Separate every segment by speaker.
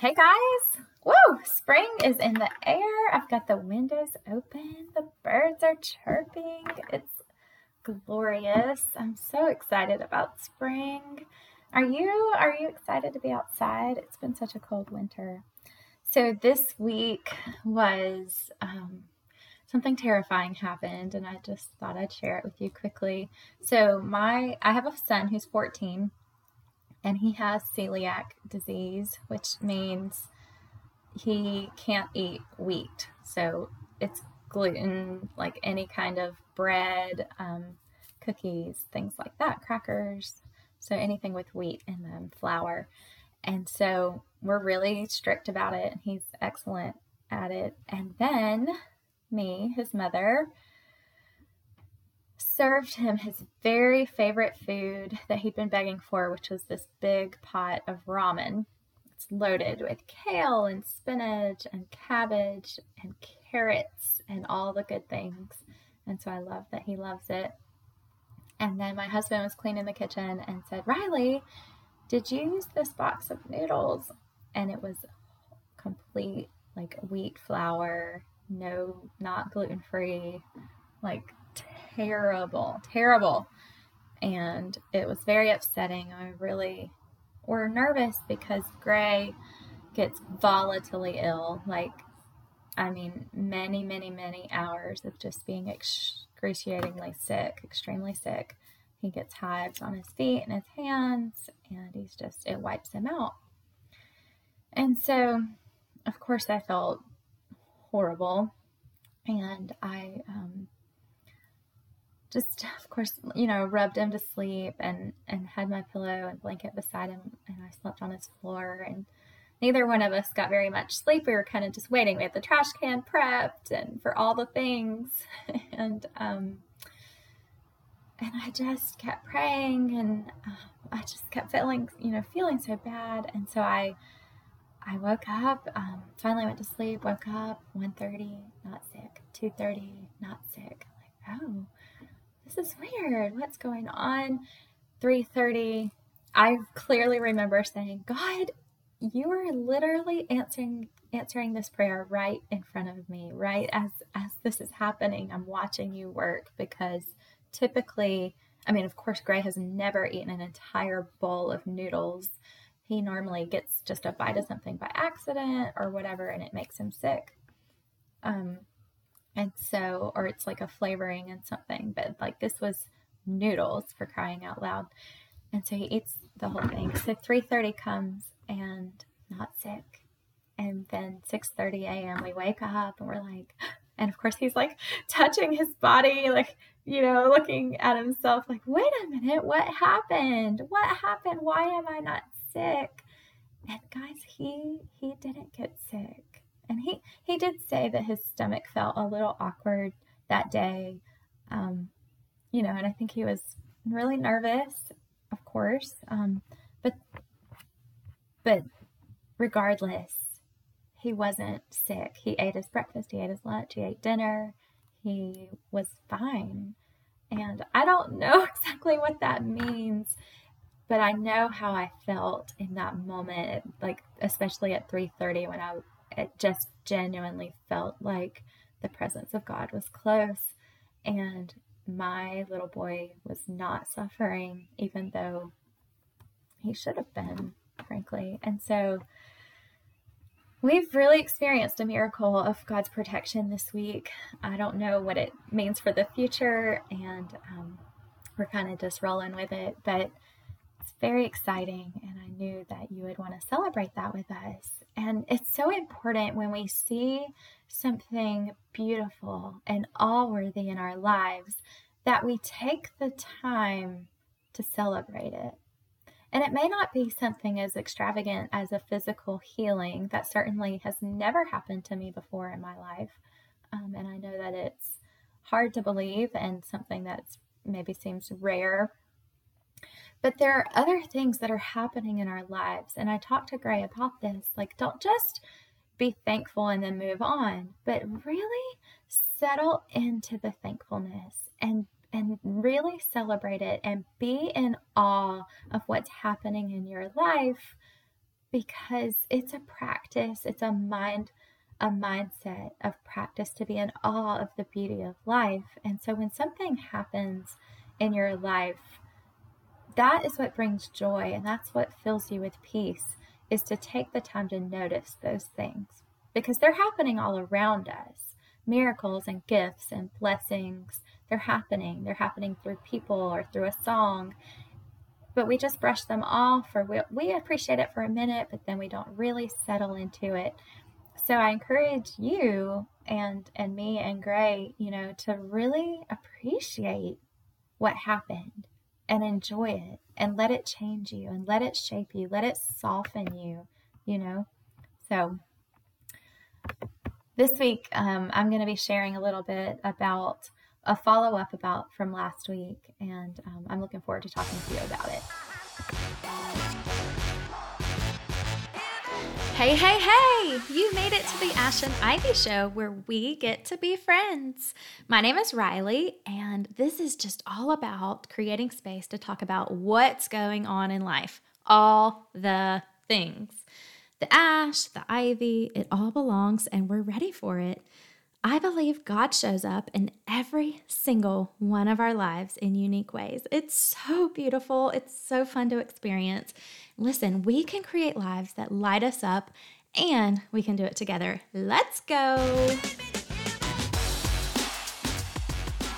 Speaker 1: Hey guys! Woo! Spring is in the air. I've got the windows open. The birds are chirping. It's glorious. I'm so excited about spring. Are you are you excited to be outside? It's been such a cold winter. So this week was um, something terrifying happened, and I just thought I'd share it with you quickly. So my I have a son who's 14 and he has celiac disease, which means he can't eat wheat. So it's gluten, like any kind of bread, um, cookies, things like that, crackers. So anything with wheat in them, flour. And so we're really strict about it. He's excellent at it. And then me, his mother, served him his very favorite food that he'd been begging for, which was this big pot of ramen. It's loaded with kale and spinach and cabbage and carrots and all the good things. And so I love that he loves it. And then my husband was cleaning the kitchen and said, Riley, did you use this box of noodles? And it was complete like wheat flour, no, not gluten free, like terrible, terrible. And it was very upsetting. I really were nervous because Gray gets volatilely ill. Like, I mean, many, many, many hours of just being excruciatingly sick, extremely sick. He gets hives on his feet and his hands, and he's just, it wipes him out. And so, of course, I felt horrible. And I um, just of course you know rubbed him to sleep and and had my pillow and blanket beside him and i slept on his floor and neither one of us got very much sleep we were kind of just waiting we had the trash can prepped and for all the things and um and i just kept praying and uh, i just kept feeling you know feeling so bad and so i I woke up, um, finally went to sleep, woke up 1.30, not sick, 2.30, not sick. Like, oh, this is weird. What's going on? 3:30. I clearly remember saying, "God, you are literally answering answering this prayer right in front of me, right as as this is happening. I'm watching you work because typically, I mean, of course, Gray has never eaten an entire bowl of noodles. He normally gets just a bite of something by accident or whatever, and it makes him sick. Um, and so, or it's like a flavoring and something, but like this was noodles for crying out loud. And so he eats the whole thing. So 3:30 comes and not sick. And then 6:30 a.m. we wake up and we're like and of course he's like touching his body like you know looking at himself like wait a minute what happened what happened why am i not sick and guys he he didn't get sick and he he did say that his stomach felt a little awkward that day um, you know and i think he was really nervous of course um, but but regardless he wasn't sick. He ate his breakfast he ate his lunch he ate dinner he was fine. And i don't know exactly what that means but i know how i felt in that moment like especially at 3.30 when i it just genuinely felt like the presence of God was close and my little boy was not suffering, even though he should have been, frankly. And so we've really experienced a miracle of God's protection this week. I don't know what it means for the future, and um, we're kind of just rolling with it, but it's very exciting. And I knew that you would want to celebrate that with us. And it's so important when we see something beautiful and all worthy in our lives that we take the time to celebrate it. And it may not be something as extravagant as a physical healing. That certainly has never happened to me before in my life. Um, and I know that it's hard to believe and something that maybe seems rare but there are other things that are happening in our lives. And I talked to Gray about this. Like, don't just be thankful and then move on, but really settle into the thankfulness and and really celebrate it and be in awe of what's happening in your life because it's a practice, it's a mind a mindset of practice to be in awe of the beauty of life. And so when something happens in your life, that is what brings joy and that's what fills you with peace is to take the time to notice those things because they're happening all around us. Miracles and gifts and blessings, they're happening. They're happening through people or through a song. But we just brush them off or we, we appreciate it for a minute, but then we don't really settle into it. So I encourage you and and me and Gray, you know, to really appreciate what happened and enjoy it and let it change you and let it shape you, let it soften you, you know. So this week, um, I'm going to be sharing a little bit about a follow up about from last week, and um, I'm looking forward to talking to you about it.
Speaker 2: Hey, hey, hey! You made it to the Ash and Ivy Show where we get to be friends. My name is Riley, and this is just all about creating space to talk about what's going on in life, all the things. The ash, the ivy, it all belongs, and we're ready for it. I believe God shows up in every single one of our lives in unique ways. It's so beautiful. It's so fun to experience. Listen, we can create lives that light us up and we can do it together. Let's go.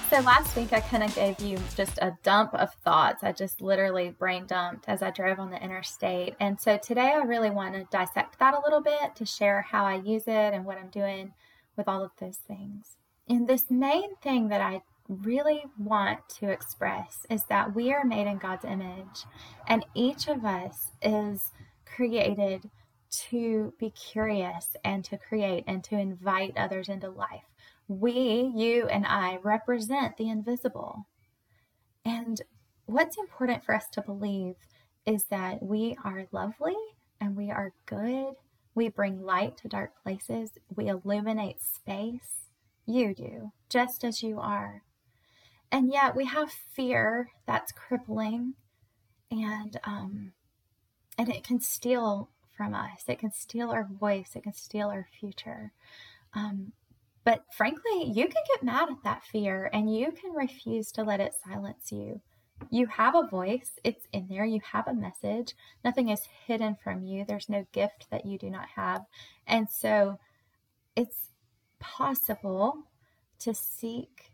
Speaker 1: So last week I kind of gave you just a dump of thoughts. I just literally brain dumped as I drove on the interstate. And so today I really want to dissect that a little bit to share how I use it and what I'm doing with all of those things. And this main thing that I really want to express is that we are made in God's image, and each of us is created to be curious and to create and to invite others into life. We, you, and I represent the invisible. And what's important for us to believe is that we are lovely and we are good we bring light to dark places. We illuminate space. You do, just as you are. And yet we have fear that's crippling and um, and it can steal from us. It can steal our voice. It can steal our future. Um, but frankly, you can get mad at that fear and you can refuse to let it silence you you have a voice, it's in there, you have a message. Nothing is hidden from you. There's no gift that you do not have. And so it's possible to seek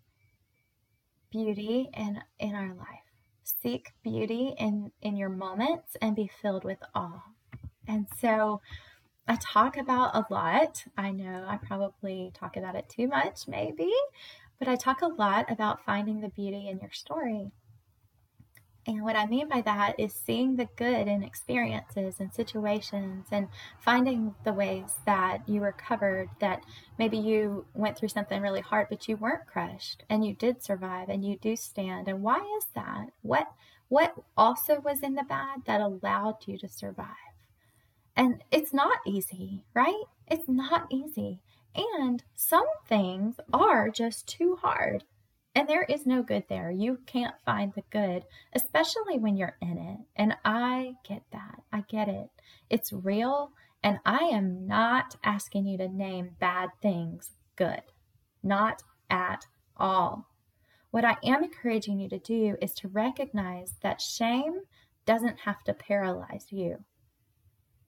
Speaker 1: beauty in in our life. Seek beauty in in your moments and be filled with awe. And so I talk about a lot. I know I probably talk about it too much maybe, but I talk a lot about finding the beauty in your story and what I mean by that is seeing the good in experiences and situations and finding the ways that you were covered, that maybe you went through something really hard, but you weren't crushed and you did survive and you do stand. And why is that? What what also was in the bad that allowed you to survive? And it's not easy, right? It's not easy. And some things are just too hard. And there is no good there. You can't find the good, especially when you're in it. And I get that. I get it. It's real. And I am not asking you to name bad things good. Not at all. What I am encouraging you to do is to recognize that shame doesn't have to paralyze you.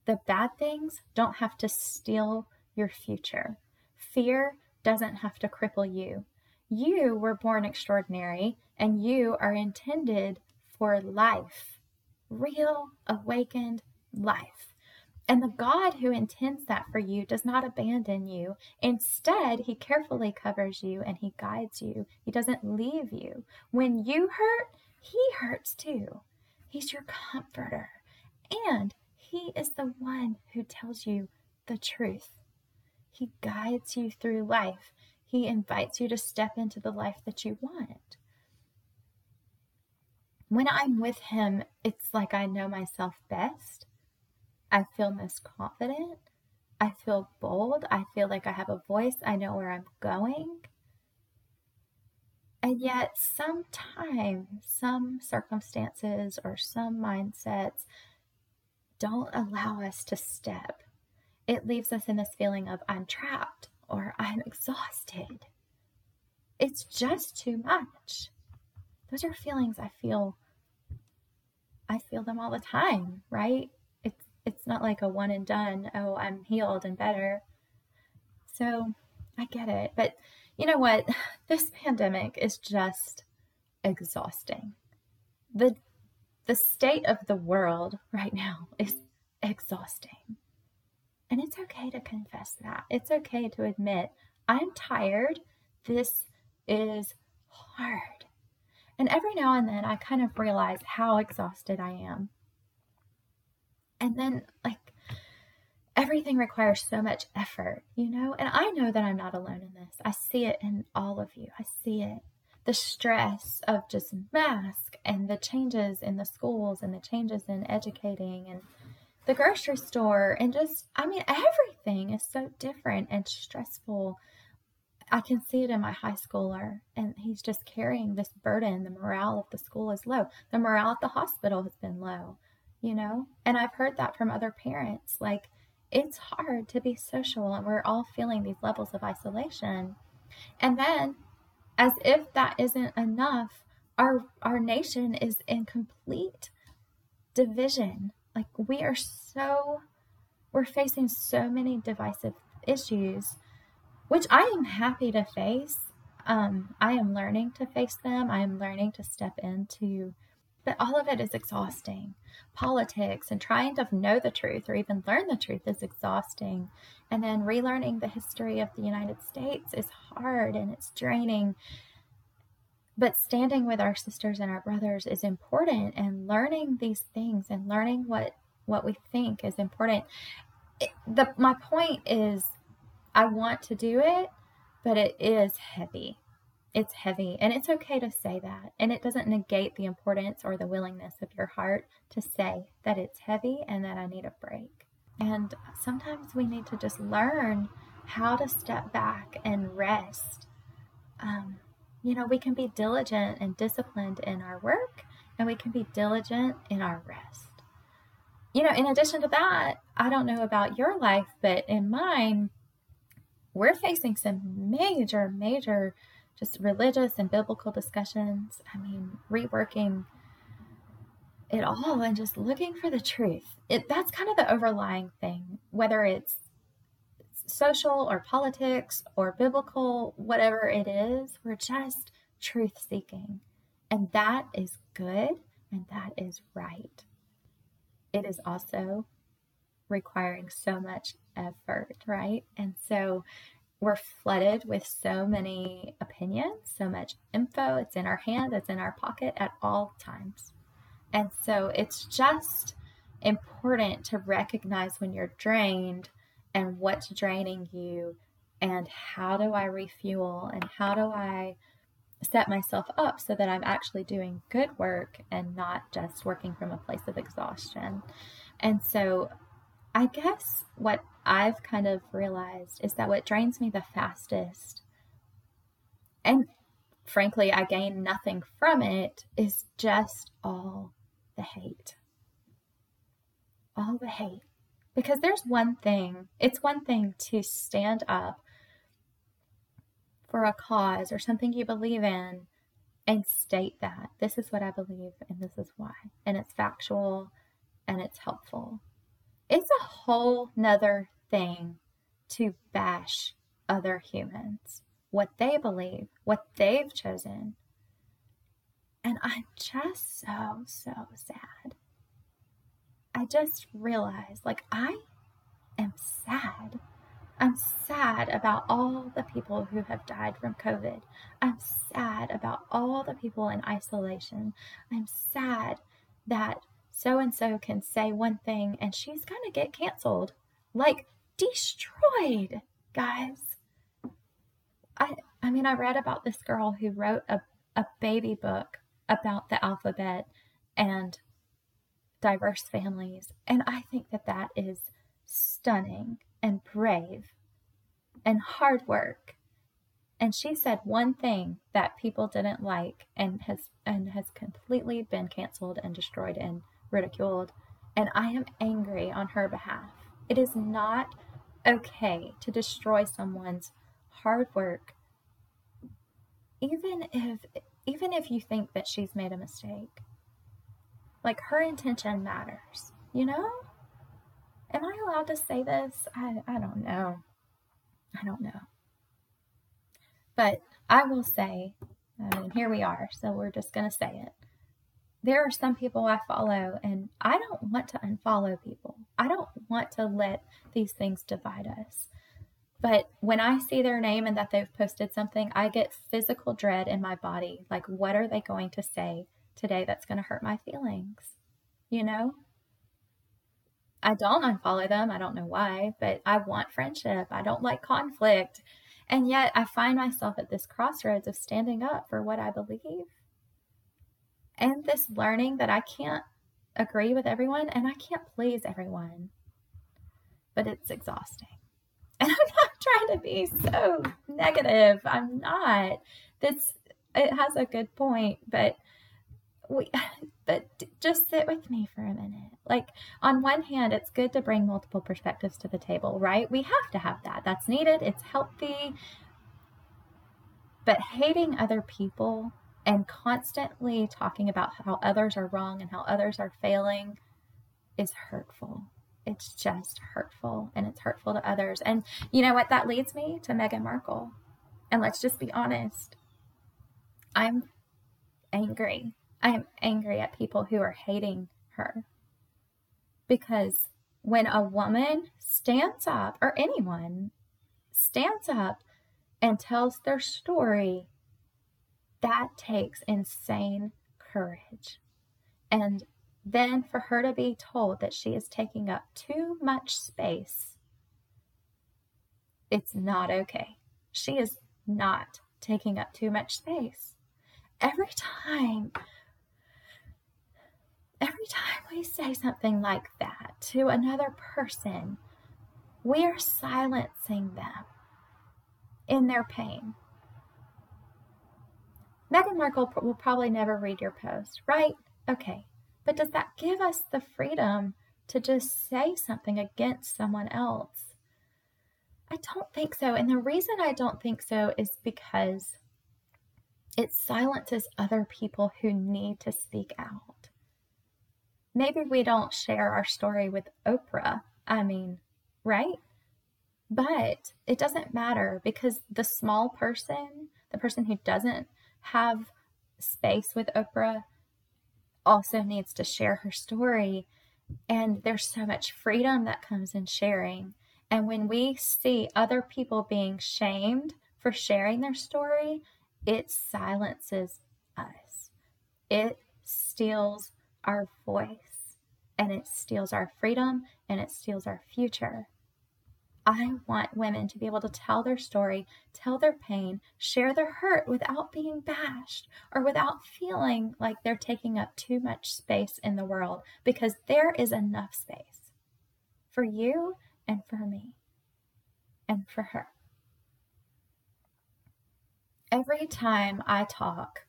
Speaker 1: The bad things don't have to steal your future. Fear doesn't have to cripple you. You were born extraordinary and you are intended for life, real, awakened life. And the God who intends that for you does not abandon you. Instead, He carefully covers you and He guides you. He doesn't leave you. When you hurt, He hurts too. He's your comforter. And He is the one who tells you the truth. He guides you through life. He invites you to step into the life that you want. When I'm with Him, it's like I know myself best. I feel most confident. I feel bold. I feel like I have a voice. I know where I'm going. And yet, sometimes, some circumstances or some mindsets don't allow us to step. It leaves us in this feeling of I'm trapped or I'm exhausted. It's just too much. Those are feelings I feel I feel them all the time, right? It's it's not like a one and done, oh, I'm healed and better. So, I get it. But you know what? This pandemic is just exhausting. The the state of the world right now is exhausting. And it's okay to confess that. It's okay to admit, I'm tired. This is hard. And every now and then I kind of realize how exhausted I am. And then, like, everything requires so much effort, you know? And I know that I'm not alone in this. I see it in all of you. I see it. The stress of just mask and the changes in the schools and the changes in educating and the grocery store and just, I mean, everything is so different and stressful. I can see it in my high schooler, and he's just carrying this burden. The morale of the school is low. The morale at the hospital has been low, you know? And I've heard that from other parents. Like, it's hard to be social and we're all feeling these levels of isolation. And then as if that isn't enough, our our nation is in complete division. Like we are so we're facing so many divisive issues, which I am happy to face. Um, I am learning to face them. I am learning to step into but all of it is exhausting. Politics and trying to know the truth or even learn the truth is exhausting. And then relearning the history of the United States is hard and it's draining. But standing with our sisters and our brothers is important and learning these things and learning what what we think is important. It, the my point is I want to do it, but it is heavy it's heavy and it's okay to say that and it doesn't negate the importance or the willingness of your heart to say that it's heavy and that i need a break and sometimes we need to just learn how to step back and rest um, you know we can be diligent and disciplined in our work and we can be diligent in our rest you know in addition to that i don't know about your life but in mine we're facing some major major just religious and biblical discussions. I mean, reworking it all and just looking for the truth. It that's kind of the overlying thing, whether it's social or politics or biblical, whatever it is, we're just truth seeking. And that is good and that is right. It is also requiring so much effort, right? And so we're flooded with so many opinions, so much info. It's in our hand, it's in our pocket at all times. And so it's just important to recognize when you're drained and what's draining you and how do I refuel and how do I set myself up so that I'm actually doing good work and not just working from a place of exhaustion. And so I guess what I've kind of realized is that what drains me the fastest, and frankly, I gain nothing from it, is just all the hate. All the hate. Because there's one thing, it's one thing to stand up for a cause or something you believe in and state that this is what I believe and this is why. And it's factual and it's helpful. It's a whole nother thing to bash other humans, what they believe, what they've chosen. And I'm just so, so sad. I just realized, like, I am sad. I'm sad about all the people who have died from COVID. I'm sad about all the people in isolation. I'm sad that so and so can say one thing and she's going to get canceled. Like, destroyed, guys. I I mean, I read about this girl who wrote a, a baby book about the alphabet and diverse families, and I think that that is stunning and brave and hard work. And she said one thing that people didn't like and has and has completely been canceled and destroyed and ridiculed and I am angry on her behalf. It is not okay to destroy someone's hard work even if even if you think that she's made a mistake. Like her intention matters, you know? Am I allowed to say this? I, I don't know. I don't know. But I will say, I mean, here we are, so we're just going to say it. There are some people I follow, and I don't want to unfollow people. I don't want to let these things divide us. But when I see their name and that they've posted something, I get physical dread in my body. Like, what are they going to say today that's going to hurt my feelings? You know? I don't unfollow them. I don't know why, but I want friendship. I don't like conflict. And yet I find myself at this crossroads of standing up for what I believe and this learning that I can't agree with everyone and I can't please everyone. But it's exhausting. And I'm not trying to be so negative. I'm not. This it has a good point, but we but just sit with me for a minute. Like on one hand, it's good to bring multiple perspectives to the table, right? We have to have that. That's needed. It's healthy. But hating other people and constantly talking about how others are wrong and how others are failing is hurtful. It's just hurtful and it's hurtful to others. And you know what? That leads me to Meghan Markle. And let's just be honest. I'm angry. I am angry at people who are hating her. Because when a woman stands up, or anyone stands up and tells their story, that takes insane courage. And then for her to be told that she is taking up too much space, it's not okay. She is not taking up too much space. Every time, every time we say something like that to another person, we are silencing them in their pain. Meghan Markle will probably never read your post, right? Okay, but does that give us the freedom to just say something against someone else? I don't think so. And the reason I don't think so is because it silences other people who need to speak out. Maybe we don't share our story with Oprah. I mean, right? But it doesn't matter because the small person, the person who doesn't have space with Oprah, also needs to share her story. And there's so much freedom that comes in sharing. And when we see other people being shamed for sharing their story, it silences us. It steals our voice and it steals our freedom and it steals our future. I want women to be able to tell their story, tell their pain, share their hurt without being bashed or without feeling like they're taking up too much space in the world because there is enough space for you and for me and for her. Every time I talk,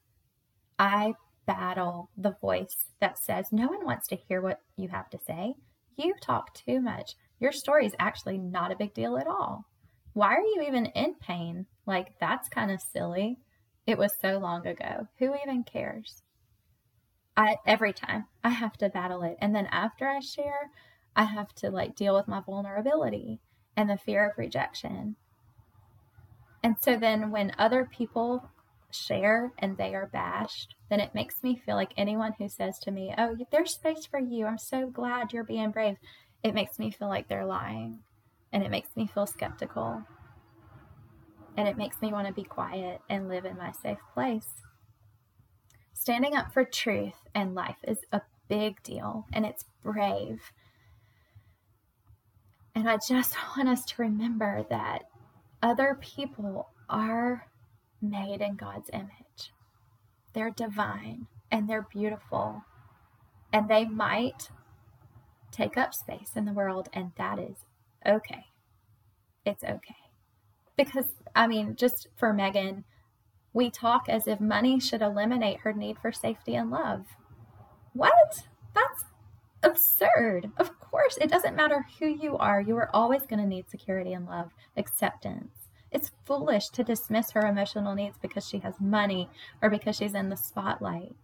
Speaker 1: I battle the voice that says, No one wants to hear what you have to say. You talk too much your story is actually not a big deal at all. Why are you even in pain? Like, that's kind of silly. It was so long ago. Who even cares? I every time I have to battle it. And then after I share, I have to like deal with my vulnerability and the fear of rejection. And so then when other people share and they are bashed, then it makes me feel like anyone who says to me, Oh, there's space for you. I'm so glad you're being brave it makes me feel like they're lying and it makes me feel skeptical and it makes me want to be quiet and live in my safe place. Standing up for truth and life is a big deal and it's brave. And I just want us to remember that other people are made in God's image. They're divine and they're beautiful. And they might take up space in the world, and that is okay. It's okay. Because, I mean, just for Meghan, we talk as if money should eliminate her need for safety and love. What? That's absurd. Of course, it doesn't matter who you are, you are always going to need security and love, acceptance. It's foolish to dismiss her emotional needs because she has money or because she's in the spotlight.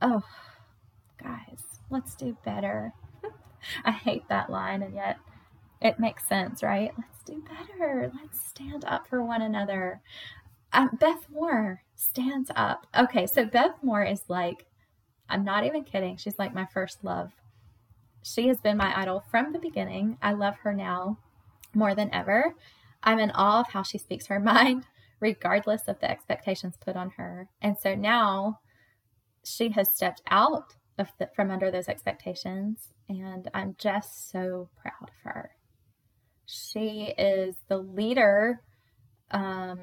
Speaker 1: Oh, guys, let's do better. I hate that line, and yet it makes sense, right? Let's do better. Let's stand up for one another. Um, Beth Moore stands up. Okay, so Beth Moore is like, I'm not even kidding. She's like my first love. She has been my idol from the beginning. I love her now more than ever. I'm in awe of how she speaks her mind, regardless of the expectations put on her. And so now she has stepped out of the, from under those expectations, and I'm just so proud of her. She is the leader um,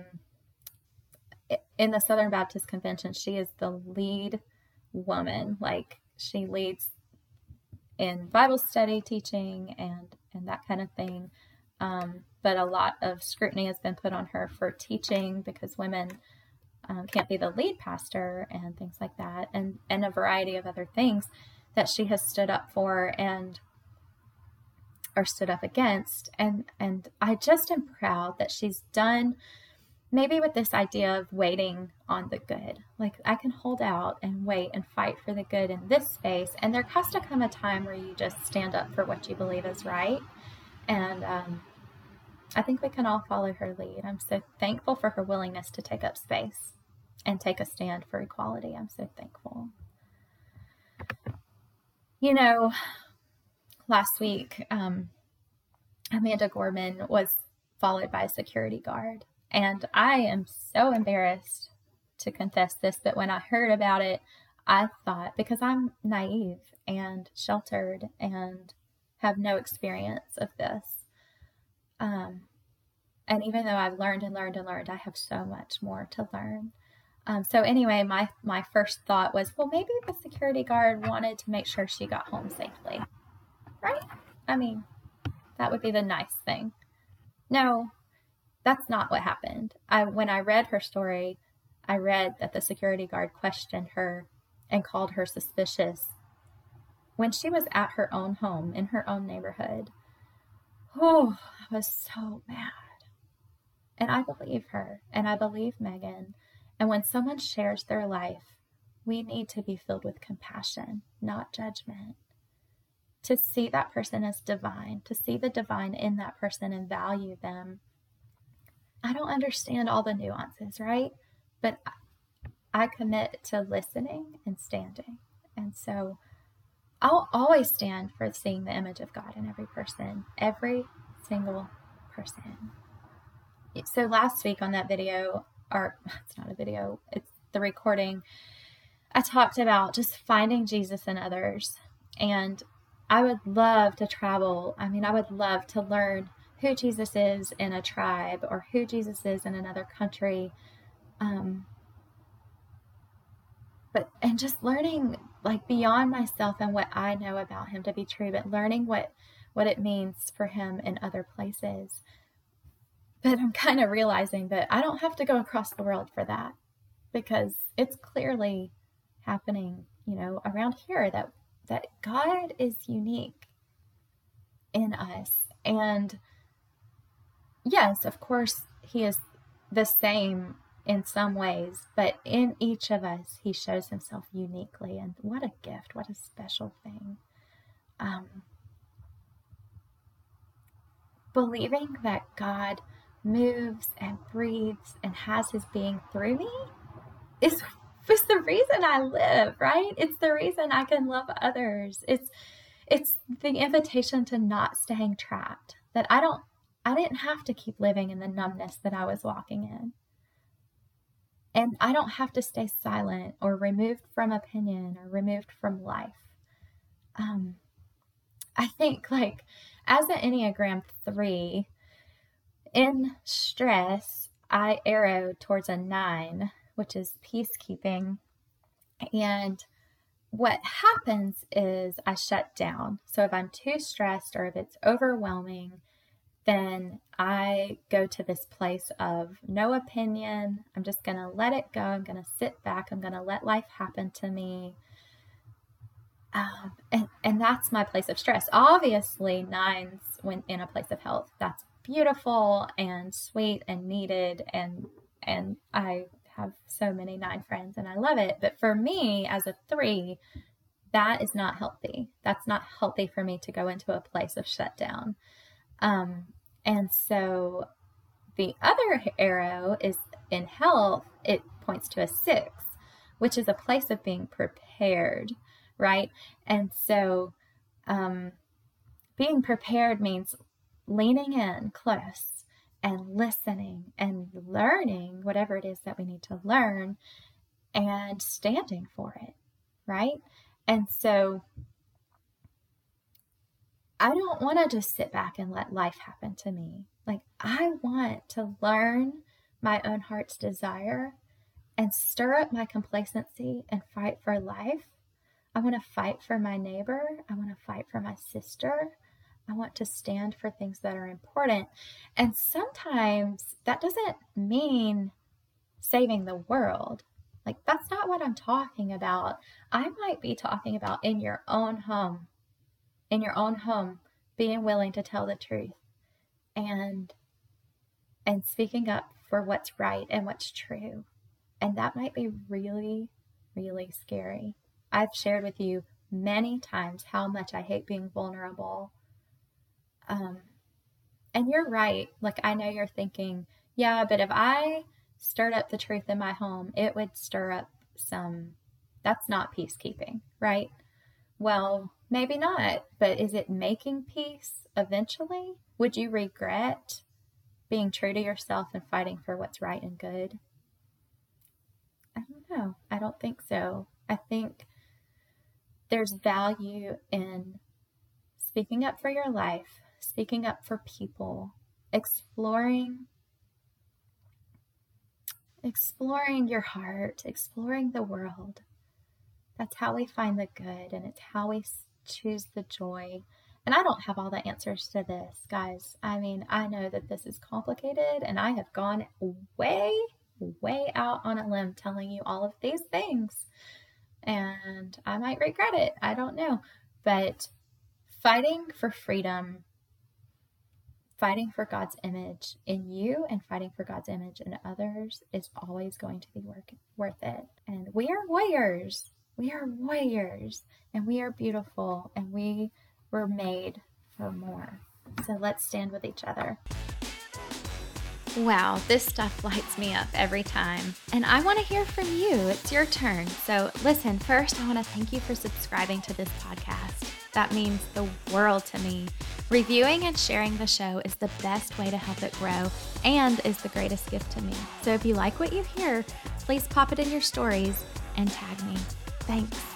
Speaker 1: in the Southern Baptist Convention. She is the lead woman. Like she leads in Bible study, teaching, and and that kind of thing. Um, but a lot of scrutiny has been put on her for teaching because women um, can't be the lead pastor and things like that, and and a variety of other things that she has stood up for and or stood up against. And and I just am proud that she's done maybe with this idea of waiting on the good. Like I can hold out and wait and fight for the good in this space. And there has to come a time where you just stand up for what you believe is right. And um, I think we can all follow her lead. I'm so thankful for her willingness to take up space and take a stand for equality. I'm so thankful. You know, last week, um, Amanda Gorman was followed by a security guard. And I am so embarrassed to confess this, but when I heard about it, I thought, because I'm naive and sheltered and have no experience of this. Um, and even though I've learned and learned and learned, I have so much more to learn. Um, so anyway, my my first thought was, well, maybe the security guard wanted to make sure she got home safely, right? I mean, that would be the nice thing. No, that's not what happened. I when I read her story, I read that the security guard questioned her and called her suspicious when she was at her own home in her own neighborhood. Oh, I was so mad. And I believe her and I believe Meghan and when someone shares their life, we need to be filled with compassion, not judgment. To see that person as divine, to see the divine in that person and value them. I don't understand all the nuances, right? But I commit to listening and standing. And so I'll always stand for seeing the image of God in every person, every single person. So last week on that video, or it's not a video, it's the recording. I talked about just finding Jesus in others. And I would love to travel. I mean, I would love to learn who Jesus is in a tribe or who Jesus is in another country. Um, but, and just learning like beyond myself and what I know about him to be true, but learning what, what it means for him in other places. But I'm kind of realizing that I don't have to go across the world for that because it's clearly happening, you know, around here that that God is unique in us. And yes, of course, he is the same in some ways, but in each of us, he shows himself uniquely. And what a gift, what a special thing. Um, believing that God moves and breathes and has his being through me is is the reason I live, right? It's the reason I can love others. It's it's the invitation to not staying trapped. That I don't I didn't have to keep living in the numbness that I was walking in. And I don't have to stay silent or removed from opinion or removed from life. Um, I think, like, as an Enneagram 3, in stress, I arrow towards a nine, which is peacekeeping. And what happens is I shut down. So if I'm too stressed or if it's overwhelming, then I go to this place of no opinion. I'm just going to let it go. I'm going to sit back. I'm going to let life happen to me. Um, and, and that's my place of stress. Obviously, nines when in a place of health, that's beautiful and sweet and needed and and I have so many nine friends and I love it. But for me as a three, that is not healthy. That's not healthy for me to go into a place of shutdown. Um, and so the other arrow is in health, it points to a six, which is a place of being prepared, right? And so um, being prepared means leaning in close and listening and learning whatever it is that we need to learn and standing for it, right? And so I don't want to just sit back and let life happen to me. Like, I want to learn my own heart's desire and stir up my complacency and fight for life. I want to fight for my neighbor. I want to fight for my sister. I want to stand for things that are important. And sometimes that doesn't mean saving the world. Like, that's not what I'm talking about. I might be talking about in your own home, in your own home, being willing to tell the truth and and speaking up for what's right and what's true. And that might be really, really scary. I've shared with you many times how much I hate being vulnerable um, and you're right. Like, I know you're thinking, yeah, but if I stirred up the truth in my home, it would stir up some, that's not peacekeeping, right? Well, maybe not, but is it making peace eventually? Would you regret being true to yourself and fighting for what's right and good? I don't know. I don't think so. I think there's value in speaking up for your life, speaking up for people, exploring exploring your heart, exploring the world. That's how we find the good and it's how we choose the joy. And I don't have all the answers to this, guys. I mean, I know that this is complicated and I have gone way, way out on a limb telling you all of these things. And I might regret it. I don't know. But fighting for freedom fighting for God's image in you and fighting for God's image in others is always going to be work, worth it. And we are warriors. We are warriors and we are beautiful and we were made for more. So let's stand with each other.
Speaker 2: Wow, this stuff lights me up every time. And I want to hear from you. It's your turn. So, listen, first, I want to thank you for subscribing to this podcast. That means the world to me. Reviewing and sharing the show is the best way to help it grow and is the greatest gift to me. So if you like what you hear, please pop it in your stories and tag me. Thanks.